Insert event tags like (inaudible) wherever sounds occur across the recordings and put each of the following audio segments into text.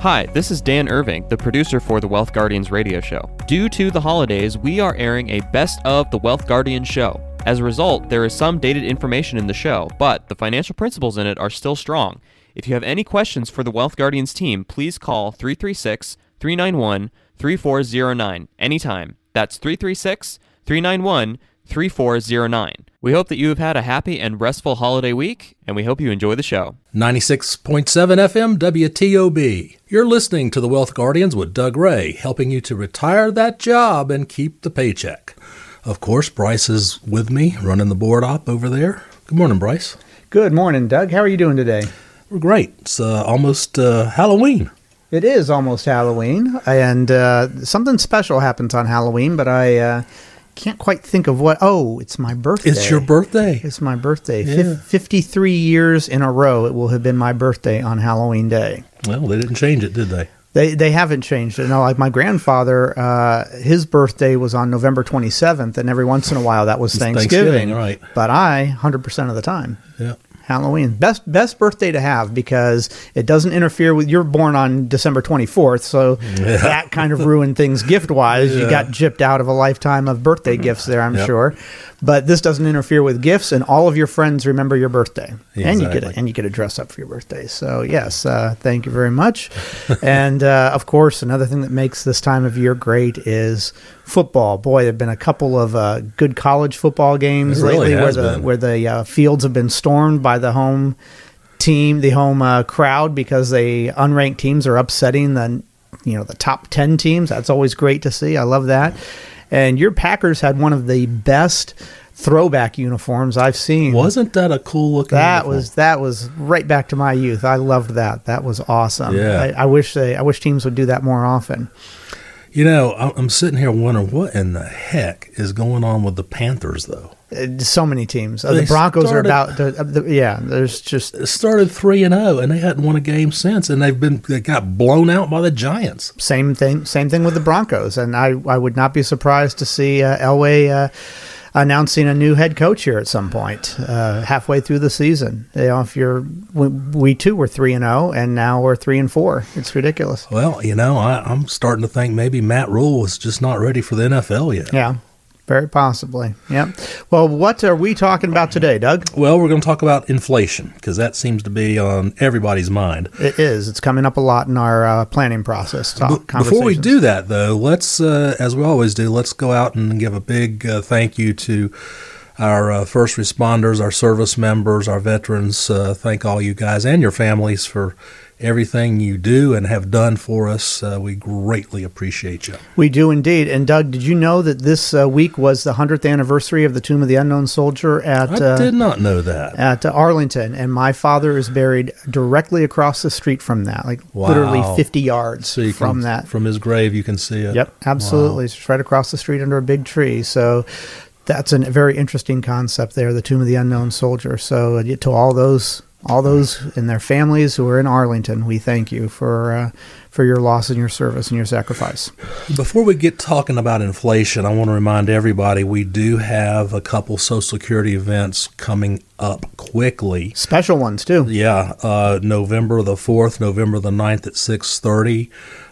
Hi, this is Dan Irving, the producer for the Wealth Guardians radio show. Due to the holidays, we are airing a best of the Wealth Guardians show. As a result, there is some dated information in the show, but the financial principles in it are still strong. If you have any questions for the Wealth Guardians team, please call 336 391 3409 anytime. That's 336 391 3409. We hope that you have had a happy and restful holiday week, and we hope you enjoy the show. 96.7 FM WTOB. You're listening to the Wealth Guardians with Doug Ray, helping you to retire that job and keep the paycheck. Of course, Bryce is with me, running the board op over there. Good morning, Bryce. Good morning, Doug. How are you doing today? We're great. It's uh, almost uh, Halloween. It is almost Halloween, and uh, something special happens on Halloween, but I uh, can't quite think of what. Oh, it's my birthday. It's your birthday. It's my birthday. Yeah. Fif- 53 years in a row, it will have been my birthday on Halloween Day. Well, they didn't change it, did they? They they haven't changed it. No, like my grandfather, uh, his birthday was on November 27th, and every once in a while that was Thanksgiving. Thanksgiving, right. But I, 100% of the time, Yeah. Halloween. Best best birthday to have because it doesn't interfere with you're born on December 24th, so (laughs) that kind of ruined things gift wise. You got gypped out of a lifetime of birthday mm-hmm. gifts there, I'm Yep. sure. But this doesn't interfere with gifts, and all of your friends remember your birthday, and you get a, and you get a dress up for your birthday. So yes, uh, thank you very much. (laughs) and uh, of course, another thing that makes this time of year great is football. Boy, there've been a couple of uh, good college football games really lately where the where the uh, fields have been stormed by the home team, the home uh, crowd, because the unranked teams are upsetting the you know the top ten teams. That's always great to see. I love that. And your Packers had one of the best throwback uniforms I've seen. Wasn't that a cool looking that uniform? was that was right back to my youth. I loved that. That was awesome. Yeah. I, I wish they I wish teams would do that more often. You know, I'm sitting here wondering what in the heck is going on with the Panthers, though. Uh, So many teams. Uh, the Broncos started- are about. To, uh, the, yeah, there's just started three and zero, and they hadn't won a game since, and they've been they got blown out by the Giants. same thing same thing with the Broncos and I I would not be surprised to see uh, Elway uh, announcing a new head coach here at some point uh, halfway through the season you know if you're we, we too were 3 and 0 and now we're 3 and 4 it's ridiculous Well, you know, I, I'm starting to think maybe Matt Rhule was just not ready for the NFL yet. yeah very possibly yeah well what are we talking about today Doug Well, we're going to talk about inflation because that seems to be on everybody's mind. it is it's coming up a lot in our uh, planning process talk, Before we do that, though, let's, uh, as we always do, let's go out and give a big uh, thank you to our uh, first responders, our service members, our veterans. Uh, thank all you guys and your families for everything you do and have done for us. Uh, we greatly appreciate you. We do indeed. And Doug, did you know that this uh, week was the 100th anniversary of the Tomb of the Unknown Soldier at I uh, did not know that. at uh, Arlington? And my father is buried directly across the street from that, like Wow. literally 50 yards So from can, that. from his grave, you can see it. Yep, absolutely. It's right across the street under a big tree. So that's a very interesting concept there, the Tomb of the Unknown Soldier. So uh, to all those all those and their families who are in Arlington, we thank you for uh, for your loss and your service and your sacrifice. Before we get talking about inflation, I want to remind everybody we do have a couple Social Security events coming up quickly. Special ones too. Yeah, uh, November the 4th, November the 9th at 6.30.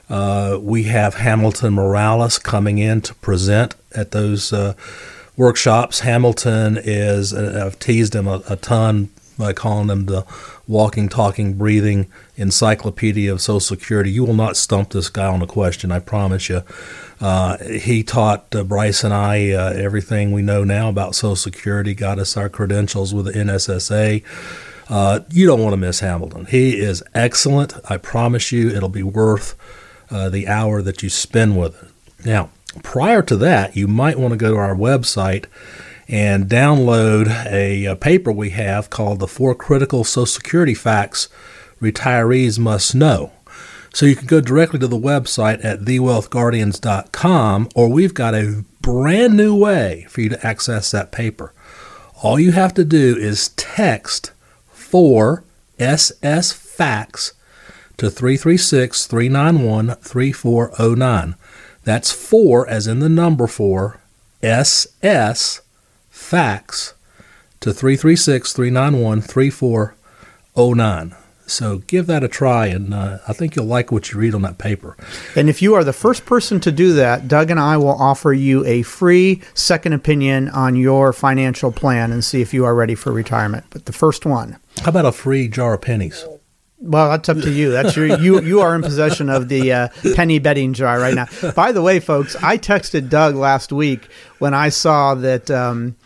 Uh, we have Hamilton Morales coming in to present at those uh, workshops. Hamilton is, uh, I've teased him a, a ton by calling them the walking, talking, breathing encyclopedia of Social Security. You will not stump this guy on a question, I promise you. Uh, he taught uh, Bryce and I uh, everything we know now about Social Security, got us our credentials with the NSSA. Uh, you don't want to miss Hamilton. He is excellent. I promise you, it'll be worth uh, the hour that you spend with it. Now, prior to that, you might want to go to our website and download a, a paper we have called The Four Critical Social Security Facts Retirees Must Know. So you can go directly to the website at thewealthguardians.com, or we've got a brand new way for you to access that paper. All you have to do is text 4 SS Facts to 336 391 3409. That's 4 as in the number 4 SS Facts to 336 391 3409. So give that a try, and uh, I think you'll like what you read on that paper. And if you are the first person to do that, Doug and I will offer you a free second opinion on your financial plan and see if you are ready for retirement. But the first one. How about a free jar of pennies? Well, that's up to you. That's your you. You are in possession of the uh, penny betting jar right now. By the way, folks, I texted Doug last week when I saw that. Um,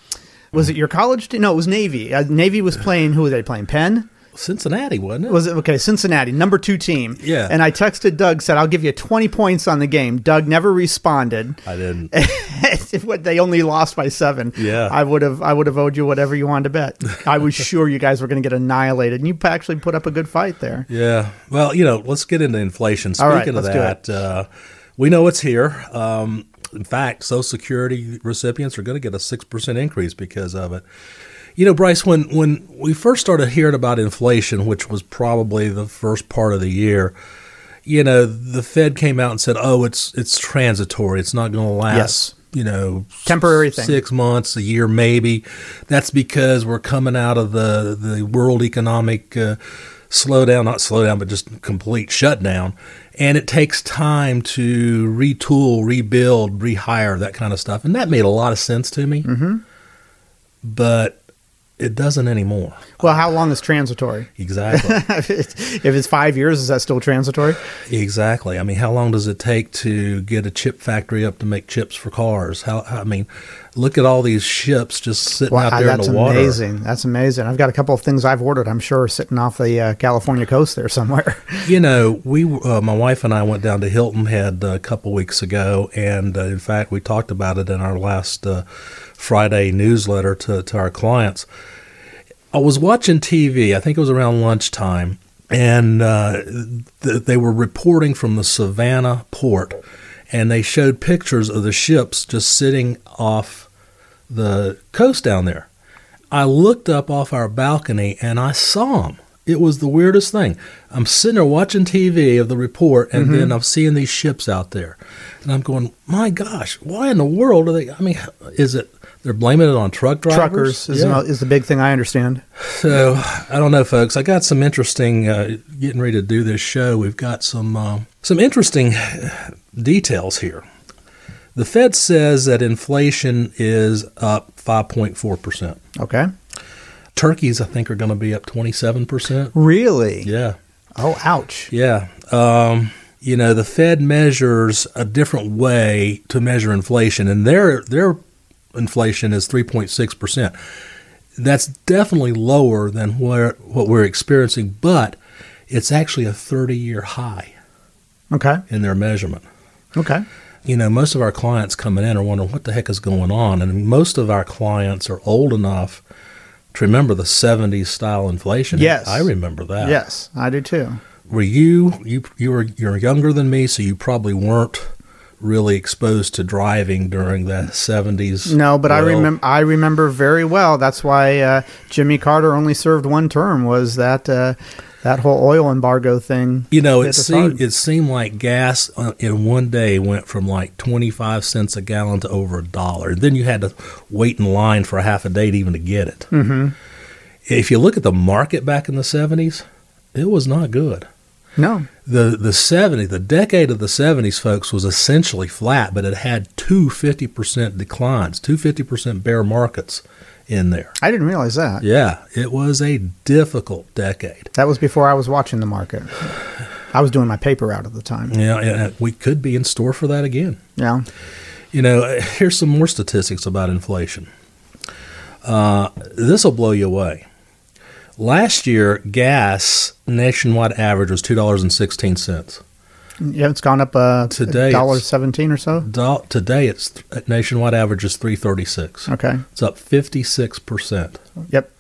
was it your college team? No, it was Navy. Uh, Navy was playing. Who were they playing? Penn. Cincinnati, wasn't it? Was it okay? Cincinnati, number two team. Yeah. And I texted Doug, said I'll give you twenty points on the game. Doug never responded. I didn't. (laughs) if they only lost by seven, Yeah. I would have I would have owed you whatever you wanted to bet. I was (laughs) sure you guys were going to get annihilated, and you actually put up a good fight there. Yeah. Well, you know, let's get into inflation. Speaking All right, of let's do that, uh, we know it's here. Um, in fact, Social Security recipients are going to get a six percent increase because of it. You know, Bryce, when when we first started hearing about inflation, which was probably the first part of the year, you know, the Fed came out and said, "Oh, it's it's transitory. It's not going to last." Yes. You know, Temporary thing. six months, a year, maybe. That's because we're coming out of the the world economic uh, slowdown, not slow down, but just complete shutdown. And it takes time to retool, rebuild, rehire, that kind of stuff. And that made a lot of sense to me. Mm-hmm. But it doesn't anymore. Well, how long is transitory? Exactly. (laughs) if it's five years, is that still transitory? exactly. I mean, how long does it take to get a chip factory up to make chips for cars? How I mean, look at all these ships just sitting Wow, out there that's in the water. That's amazing. That's amazing. I've got a couple of things I've ordered. I'm sure sitting off the uh, California coast there somewhere. (laughs) You know, we, uh, my wife and I went down to Hilton Head a couple weeks ago, and uh, in fact, we talked about it in our last uh, Friday newsletter to, to our clients. I was watching TV, I think it was around lunchtime, and uh, th- they were reporting from the Savannah port, and they showed pictures of the ships just sitting off the coast down there. I looked up off our balcony and I saw them. It was the weirdest thing. I'm sitting there watching TV of the report, and then I'm seeing these ships out there, and I'm going, "My gosh, why in the world are they?" I mean, is it they're blaming it on truck drivers? Truckers is, Yeah. the, is the big thing I understand. So I don't know, folks. I got some interesting. Uh, getting ready to do this show, we've got some uh, some interesting (sighs) details here. The Fed says that inflation is up 5.4 percent. Okay. Turkeys, I think, are going to be up 27 percent. Really? Yeah, Oh, ouch. yeah. Um, you know, the Fed measures a different way to measure inflation, and their their inflation is 3.6 percent. That's definitely lower than where what we're experiencing, but it's actually a 30 year high Okay. in their measurement. Okay. You know, most of our clients coming in are wondering what the heck is going on, and most of our clients are old enough to remember the 70s style inflation. Yes. I remember that. Yes, I do too. were you you you were you're younger than me, so you probably weren't really exposed to driving during the 70s. No, but I remember. I remember very well. That's why uh, Jimmy Carter only served one term. Was that uh, that whole oil embargo thing? You know, it seemed hard. it seemed like gas uh, in one day went from like 25 cents a gallon to over a dollar. Then you had to wait in line for a half a day to even to get it. Mm-hmm. If you look at the market back in the 70s, it was not good. No. The the 70s, the decade of the 70s, folks, was essentially flat, but it had two 50% declines, two 50% bear markets in there. I didn't realize that. Yeah, it was a difficult decade. That was before I was watching the market. I was doing my paper out at the time. Yeah, we could be in store for that again. Yeah. You know, here's some more statistics about inflation. Uh, this will blow you away. Last year, gas nationwide average was two dollars and sixteen cents. Yeah, it's gone up uh, Today dollar seventeen or so. Do- Today, its nationwide average is three thirty six. Okay. It's up fifty six percent. Yep.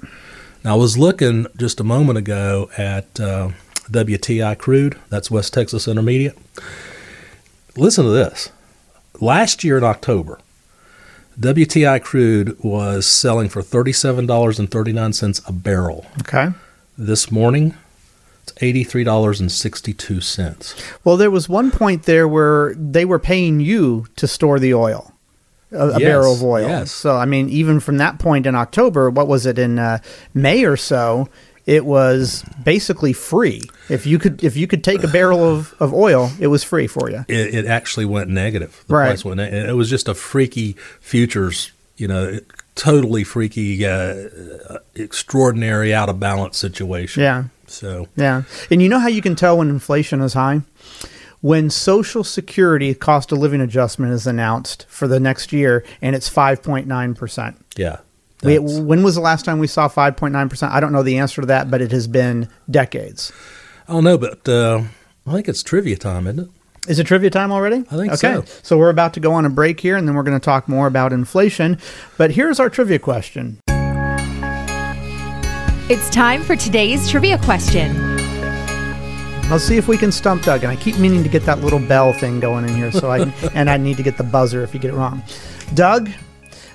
Now, I was looking just a moment ago at uh, WTI crude. That's West Texas Intermediate. Listen to this. Last year in October, WTI crude was selling for $37.39 a barrel. Okay. This morning, it's $83.62. Well, there was one point there where they were paying you to store the oil, a, a Yes, barrel of oil. yes. So, I mean, even from that point in October, what was it in uh, May or so? It was basically free. If you could if you could take a barrel of, of oil, it was free for you. It, it actually went negative. The Right. price went. It was just a freaky futures. You know, totally freaky, uh, extraordinary, out of balance situation. Yeah. So Yeah. And you know how you can tell when inflation is high? When Social Security cost of living adjustment is announced for the next year and it's 5.9%. yeah. We, when was the last time we saw 5.9%? I don't know the answer to that, but it has been decades. I don't know, but uh, I think it's trivia time, isn't it? Is it trivia time already? I think okay. so. So we're about to go on a break here, and then we're going to talk more about inflation. But here's our trivia question. It's time for today's trivia question. Let's see if we can stump Doug. And I keep meaning to get that little bell thing going in here, so I and I need to get the buzzer if you get it wrong. Doug,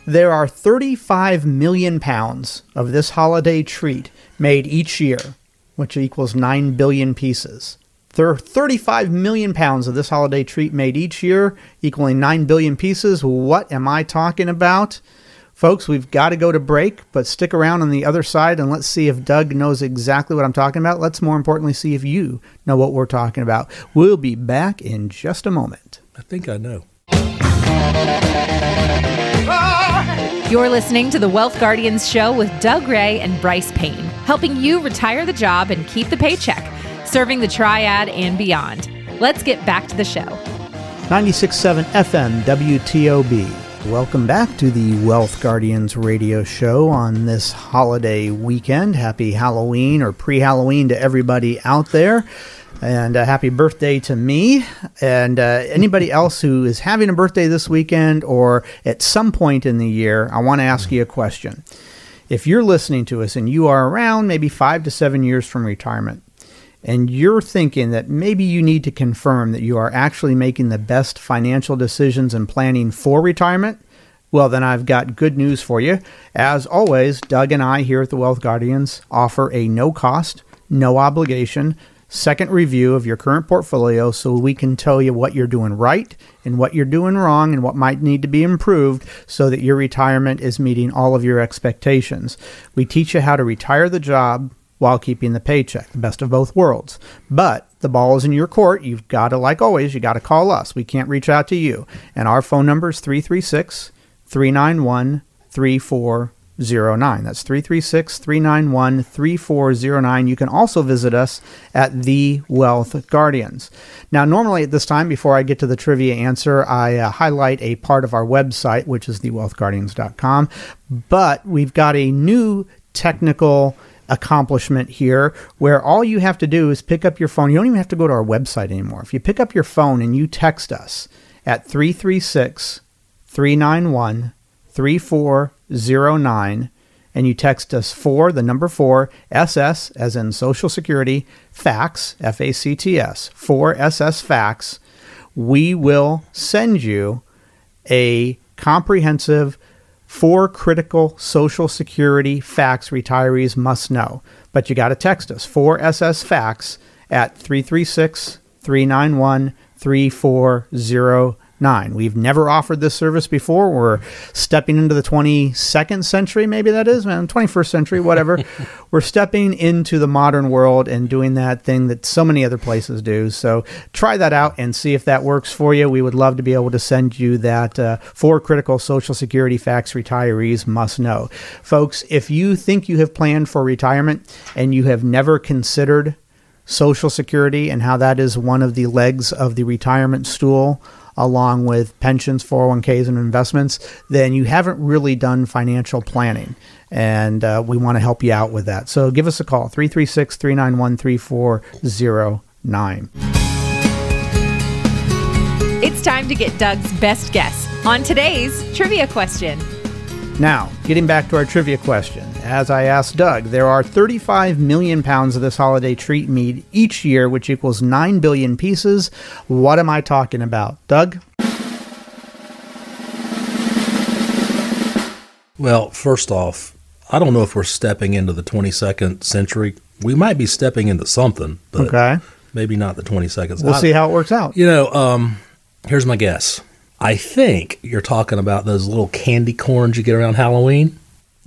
there are 35 million pounds of this holiday treat made each year, which equals 9 billion pieces. There are 35 million pounds of this holiday treat made each year, equaling 9 billion pieces. What am I talking about? Folks, we've got to go to break, but stick around on the other side and let's see if Doug knows exactly what I'm talking about. Let's more importantly see if you know what we're talking about. We'll be back in just a moment. I think I know. You're listening to the Wealth Guardians Show with Doug Ray and Bryce Payne, helping you retire the job and keep the paycheck, serving the triad and beyond. Let's get back to the show. 96.7 FM WTOB. Welcome back to the Wealth Guardians radio show on this holiday weekend. Happy Halloween or pre Halloween to everybody out there. And uh, happy birthday to me and uh, anybody (laughs) else who is having a birthday this weekend or at some point in the year. I want to ask you a question. If you're listening to us and you are around maybe five to seven years from retirement, and you're thinking that maybe you need to confirm that you are actually making the best financial decisions and planning for retirement, well, then I've got good news for you. As always, Doug and I here at the Wealth Guardians offer a no cost, no obligation second review of your current portfolio so we can tell you what you're doing right and what you're doing wrong and what might need to be improved so that your retirement is meeting all of your expectations. We teach you how to retire the job while keeping the paycheck, the best of both worlds. But the ball is in your court. You've got to, like always, you got to call us. We can't reach out to you. And our phone number is 336 391 3409. That's 336 391 3409. You can also visit us at The Wealth Guardians. Now, normally at this time, before I get to the trivia answer, I uh, highlight a part of our website, which is thewealthguardians.com. But we've got a new technical accomplishment here where all you have to do is pick up your phone. You don't even have to go to our website anymore. If you pick up your phone and you text us at 336 391 3409 and you text us for the number 4 SS as in social security fax F A C T S 4 SS fax we will send you a comprehensive four critical social security facts retirees must know. But you got to text us 4SS facts at 336 391 3409. We've never offered this service before. We're stepping into the 22nd century, maybe that is, man, 21st century, whatever. (laughs) We're stepping into the modern world and doing that thing that so many other places do. So try that out and see if that works for you. We would love to be able to send you that uh, four critical Social Security facts retirees must know. Folks, if you think you have planned for retirement and you have never considered Social Security and how that is one of the legs of the retirement stool, along with pensions, 401ks, and investments, then you haven't really done financial planning. And uh, we want to help you out with that. So give us a call 336 391 3409. It's time to get Doug's best guess on today's trivia question. Now, getting back to our trivia question. As I asked Doug, there are 35 million pounds of this holiday treat meat each year, which equals 9 billion pieces. What am I talking about? Doug? Well, first off, I don't know if we're stepping into the 22nd century. We might be stepping into something, but Okay. maybe not the 22nd. We'll I- see how it works out. You know, um, here's my guess. I think you're talking about those little candy corns you get around Halloween.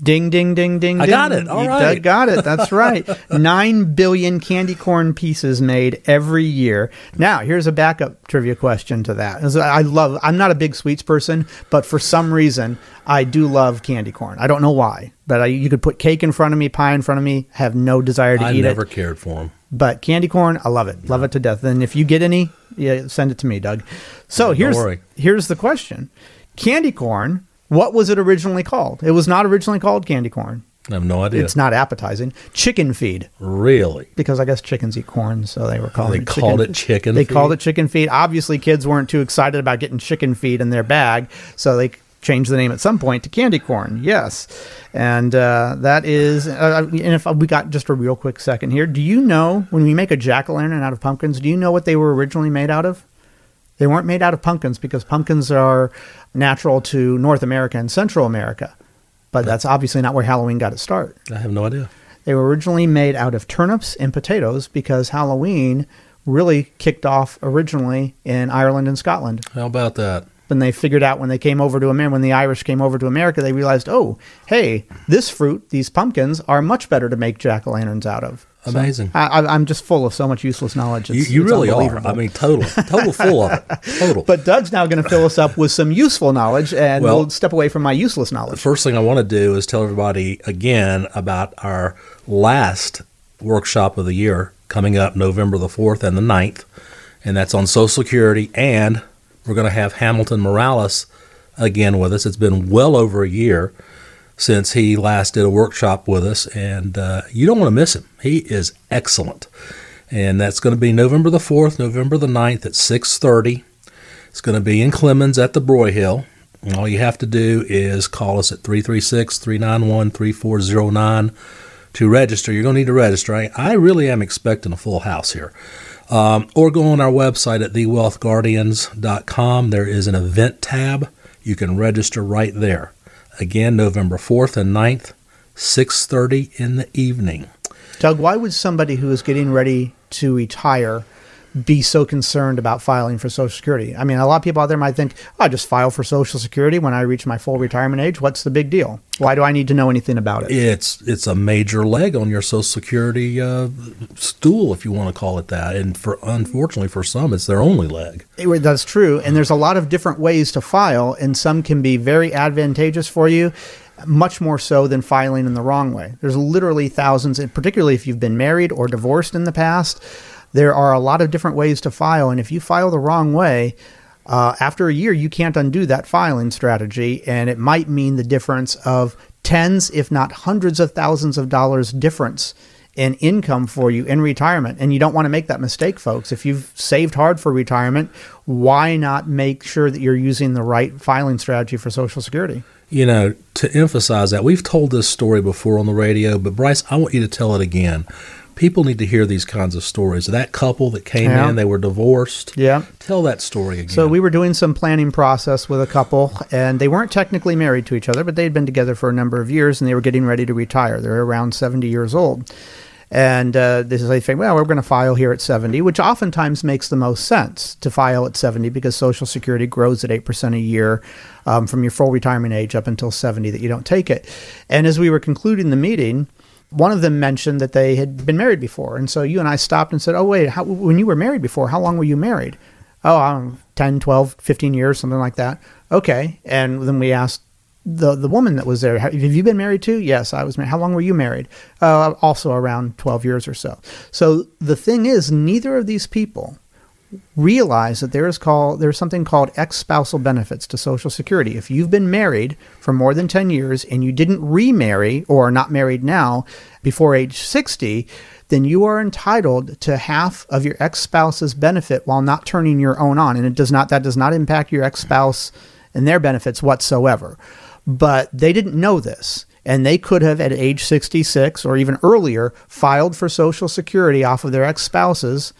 Ding, ding, ding, ding. Ding. I ding. got it. All you right. d- got it. That's right. (laughs) Nine billion candy corn pieces made every year. Now, here's a backup trivia question to that. I love. I'm not a big sweets person, but for some reason, I do love candy corn. I don't know why, but I, you could put cake in front of me, pie in front of me. Have no desire to I eat it. I never cared for them. But candy corn, I love it. Love it to death. And if you get any, yeah, send it to me, Doug. So don't here's here's the question: Candy corn. What was it originally called? It was not originally called candy corn. I have no idea. It's not appetizing. Chicken feed, really. because I guess chickens eat corn, so they were calling They it called chicken. it chicken They feed? called it chicken feed. Obviously, kids weren't too excited about getting chicken feed in their bag, so they changed the name at some point to candy corn. Yes, and uh, that is. Uh, and if we got just a real quick second here, do you know when we make a jack o' lantern out of pumpkins? Do you know what they were originally made out of? They weren't made out of pumpkins because pumpkins are natural to North America and Central America. But that's obviously not where Halloween got its start. I have no idea. They were originally made out of turnips and potatoes because Halloween really kicked off originally in Ireland and Scotland. How about that? When they figured out when they came over to America, when the Irish came over to America, they realized, oh, hey, this fruit, these pumpkins, are much better to make jack o' lanterns out of. So Amazing. I, I, I'm just full of so much useless knowledge. You, It's, you it's really are. I mean, total, total full of it. (laughs) Total. But Doug's now going to fill us up with some useful knowledge, and Well- we'll step away from my useless knowledge. The first thing I want to do is tell everybody again about our last workshop of the year coming up November the 4th and the 9th. And that's on Social Security. And we're going to have Hamilton Morales again with us. It's been well over a year since he last did a workshop with us. And uh, you don't want to miss him. He is excellent. And that's going to be November the 4th, November the 9th at 630. It's going to be in Clemmons at the Broy And all you have to do is call us at 336 391 3409 to register. You're going to need to register. I, I really am expecting a full house here. Um, or go on our website at thewealthguardians.com. There is an event tab. You can register right there. Again, November 4th and 9th, 6:30 in the evening. Doug, why would somebody who is getting ready to retire be so concerned about filing for Social Security? I mean, a lot of people out there might think, oh, I just file for Social Security when I reach my full retirement age. What's the big deal? Why do I need to know anything about it? It's it's a major leg on your Social Security uh, stool, if you want to call it that. And for unfortunately for some, it's their only leg. It- that's true. And there's a lot of different ways to file, and some can be very advantageous for you, much more so than filing in the wrong way. There's literally thousands, and particularly if you've been married or divorced in the past, there are a lot of different ways to file. And if you file the wrong way, uh, after a year, you can't undo that filing strategy, and it might mean the difference of tens, if not hundreds of thousands of dollars difference in income for you in retirement. And you don't want to make that mistake, folks. If you've saved hard for retirement, why not make sure that you're using the right filing strategy for Social Security? You know, to emphasize that, we've told this story before on the radio, but Bryce, I want you to tell it again. People need to hear these kinds of stories. That couple that came Yeah. in, they were divorced. Yeah. Tell that story again. So we were doing some planning process with a couple, and they weren't technically married to each other, but they'd been together for a number of years, and they were getting ready to retire. They're around 70 years old. And uh, this is they think, well, we're going to file here at 70, which oftentimes makes the most sense to file at 70 because Social Security grows at 8% a year um, from your full retirement age up until 70 that you don't take it. And as we were concluding the meeting, one of them mentioned that they had been married before. And so you and I stopped and said, oh, wait, how, when you were married before, how long were you married? Oh, I don't know, 10, 12, 15 years, something like that. Okay. And then we asked the the woman that was there, have you been married too? Yes, I was married. How long were you married? Uh, also around 12 years or so. So the thing is, neither of these people realize that there is called there's something called ex-spousal benefits to social security. If you've been married for more than 10 years and you didn't remarry or are not married now before age 60 then you are entitled to half of your ex-spouse's benefit while not turning your own on. And it does not that does not impact your ex-spouse and their benefits whatsoever. But they didn't know this. And they could have at age 66 or even earlier filed for social security off of their ex-spouses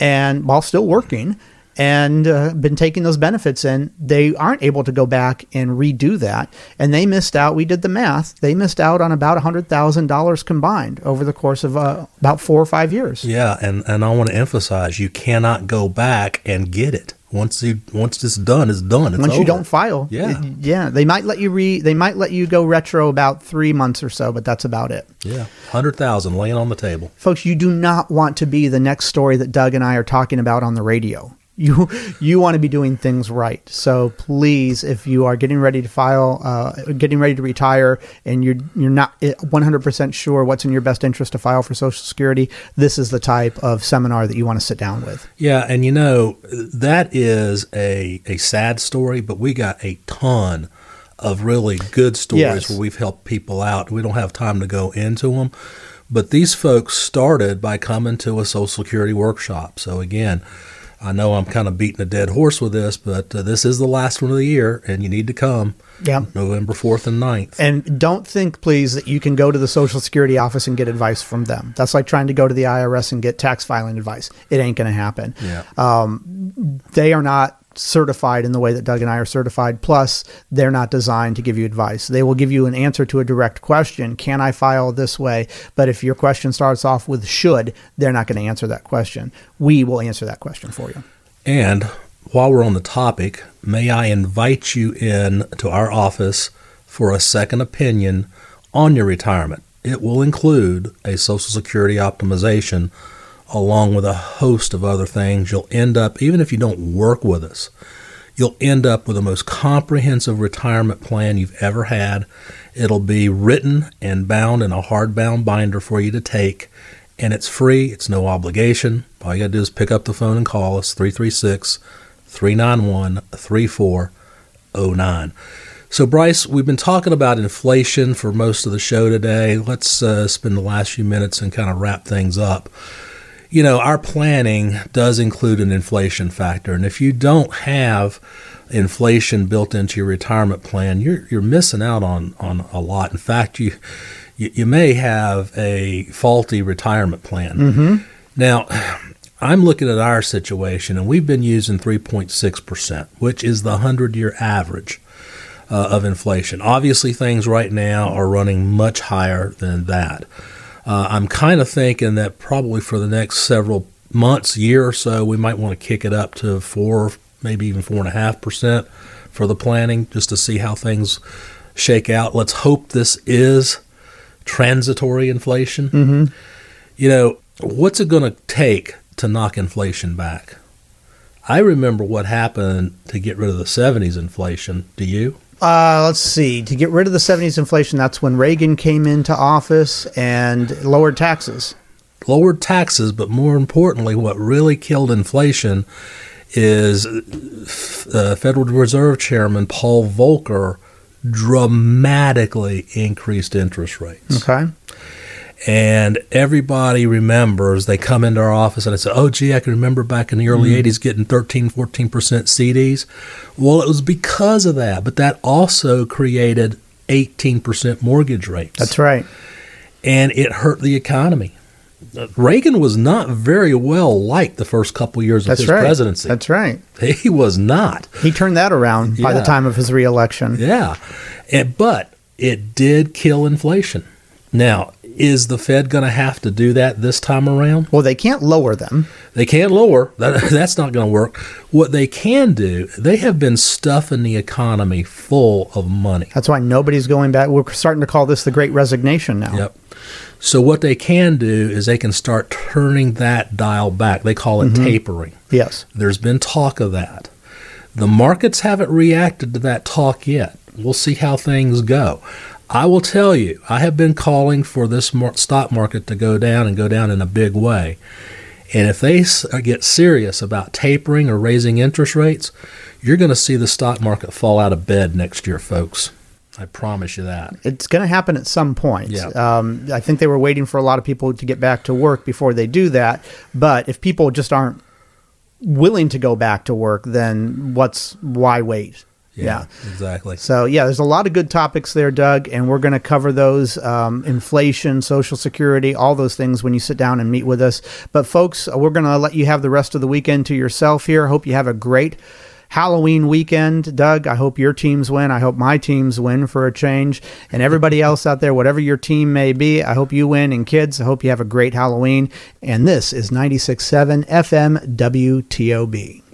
and while still working and uh, been taking those benefits and they aren't able to go back and redo that and they missed out we did the math they missed out on about $100000 combined over the course of uh, about four or five years yeah, and, and I want to emphasize you cannot go back and get it. Once you once it's done, it's done. It's Once you don't file, Yeah. it- yeah, they might let you re, they might let you go retro about three months or so, but that's about it. yeah, hundred thousand laying on the table. folks you do not want to be the next story that doug and i are talking about on the radio you you want to be doing things right so please if you are getting ready to file uh, getting ready to retire and you're you're not 100% sure what's in your best interest to file for social security this is the type of seminar that you want to sit down with Yeah, and you know that is a a sad story, but we got a ton of really good stories Yes. where we've helped people out. We don't have time to go into them, but these folks started by coming to a Social Security workshop. So again, I know I'm kind of beating a dead horse with this, but uh, this is the last one of the year, and you need to come yeah November 4th and 9th. And don't think, please, that you can go to the Social Security office and get advice from them. That's like trying to go to the IRS and get tax filing advice. It ain't going to happen. Yeah. They are not certified in the way that Doug and I are certified. Plus, they're not designed to give you advice. They will give you an answer to a direct question Can I file this way? But if your question starts off with should, they're not going to answer that question. We will answer that question for you. And while we're on the topic, may I invite you in to our office for a second opinion on your retirement. It will include a Social Security optimization along with a host of other things. You'll end up, even if you don't work with us, you'll end up with the most comprehensive retirement plan you've ever had. It'll be written and bound in a hardbound binder for you to take, and it's free. It's no obligation. All you got to do is pick up the phone and call us 336 391 3409. So, Bryce, we've been talking about inflation for most of the show today. Let's uh, spend the last few minutes and kind of wrap things up. You know, our planning does include an inflation factor, and if you don't have inflation built into your retirement plan, you're you're missing out on on a lot. In fact, you you, you may have a faulty retirement plan. Now, (sighs) I'm looking at our situation, and we've been using 3.6 percent, which is the hundred year average uh, of inflation. Obviously, things right now are running much higher than that. Uh, I'm kind of thinking that probably for the next several months, year or so, we might want to kick it up to four, maybe even four and a half percent for the planning, just to see how things shake out. Let's hope this is transitory inflation. Mm-hmm. You know, what's it going to take to knock inflation back? I remember what happened to get rid of the 70s inflation. Do you? Uh, let's see. To get rid of the 70s inflation, that's when Reagan came into office and lowered taxes. lowered taxes, but more importantly, what really killed inflation is uh, Federal Reserve Chairman Paul Volcker dramatically increased interest rates. Okay. And everybody remembers, they come into our office and they say, Oh, gee, I can remember back in the early mm. 80s getting 13, 14% CDs. Well, it was because of that, but that also created 18% mortgage rates That's right. and it hurt the economy. Reagan was not very well liked the first couple years of That's his right. presidency. That's right. he was not. He turned that around by the time of his reelection. Yeah. And, but it did kill inflation. Now, is the Fed going to have to do that this time around? Well, they can't lower them. They can't lower. That, (laughs) that's not going to work. What they can do, they have been stuffing the economy full of money. That's why nobody's going back. We're starting to call this the Great Resignation now. Yep. So what they can do is they can start turning that dial back. They call it mm-hmm. tapering. Yes. There's been talk of that. The markets haven't reacted to that talk yet. We'll see how things go. I will tell you, I have been calling for this stock market to go down and go down in a big way. And if they uh, get serious about tapering or raising interest rates, you're going to see the stock market fall out of bed next year, folks. I promise you that. It's going to happen at some point. Yeah. Um, I think they were waiting for a lot of people to get back to work before they do that. But if people just aren't willing to go back to work, then what's why wait? Yeah. exactly. So yeah, there's a lot of good topics there, Doug, and we're going to cover those: um, inflation, Social Security, all those things when you sit down and meet with us. But folks, we're going to let you have the rest of the weekend to yourself here. Hope you have a great Halloween weekend, Doug. I hope your teams win. I hope my teams win for a change, and everybody (laughs) else out there, whatever your team may be, I hope you win. And kids, I hope you have a great Halloween. And this is 96.7 FM WTOB.